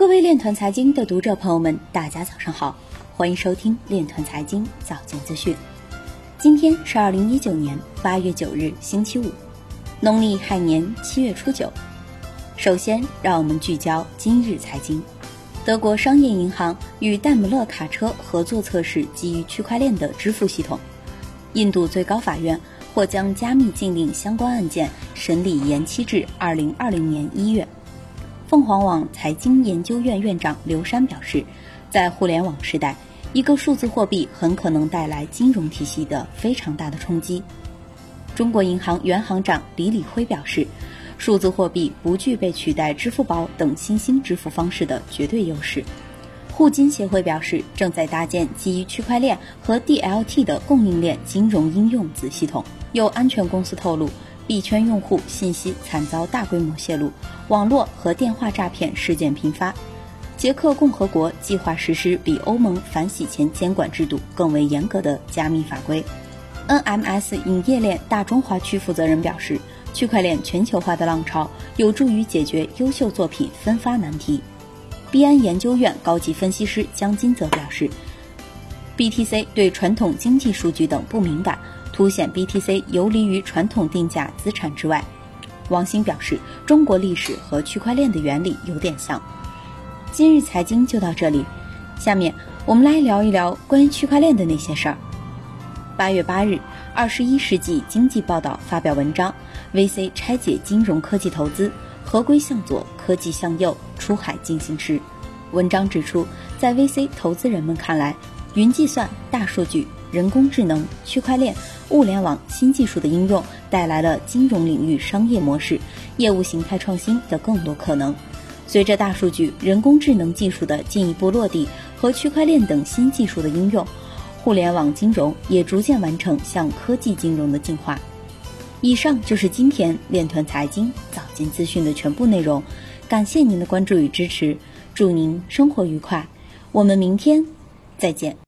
各位链团财经的读者朋友们，大家早上好，欢迎收听链团财经早间资讯。今天是二零一九年八月九日，星期五，农历亥年七月初九。首先，让我们聚焦今日财经。德国商业银行与戴姆勒卡车合作测试基于区块链的支付系统。印度最高法院或将加密禁令相关案件审理延期至二零二零年一月。凤凰网财经研究院院长刘山表示，在互联网时代，一个数字货币很可能带来金融体系的非常大的冲击。中国银行原行长李李辉表示，数字货币不具备取代支付宝等新兴支付方式的绝对优势。互金协会表示，正在搭建基于区块链和 DLT 的供应链金融应用子系统。有安全公司透露。币圈用户信息惨遭大规模泄露，网络和电话诈骗事件频发。捷克共和国计划实施比欧盟反洗钱监管制度更为严格的加密法规。NMS 影业链大中华区负责人表示，区块链全球化的浪潮有助于解决优秀作品分发难题。币安研究院高级分析师江金则表示，BTC 对传统经济数据等不敏感。凸显 BTC 游离于传统定价资产之外。王兴表示，中国历史和区块链的原理有点像。今日财经就到这里，下面我们来聊一聊关于区块链的那些事儿。八月八日，《二十一世纪经济报道》发表文章：VC 拆解金融科技投资，合规向左，科技向右，出海进行时。文章指出，在 VC 投资人们看来，云计算、大数据。人工智能、区块链、物联网新技术的应用，带来了金融领域商业模式、业务形态创新的更多可能。随着大数据、人工智能技术的进一步落地和区块链等新技术的应用，互联网金融也逐渐完成向科技金融的进化。以上就是今天链团财经早间资讯的全部内容，感谢您的关注与支持，祝您生活愉快，我们明天再见。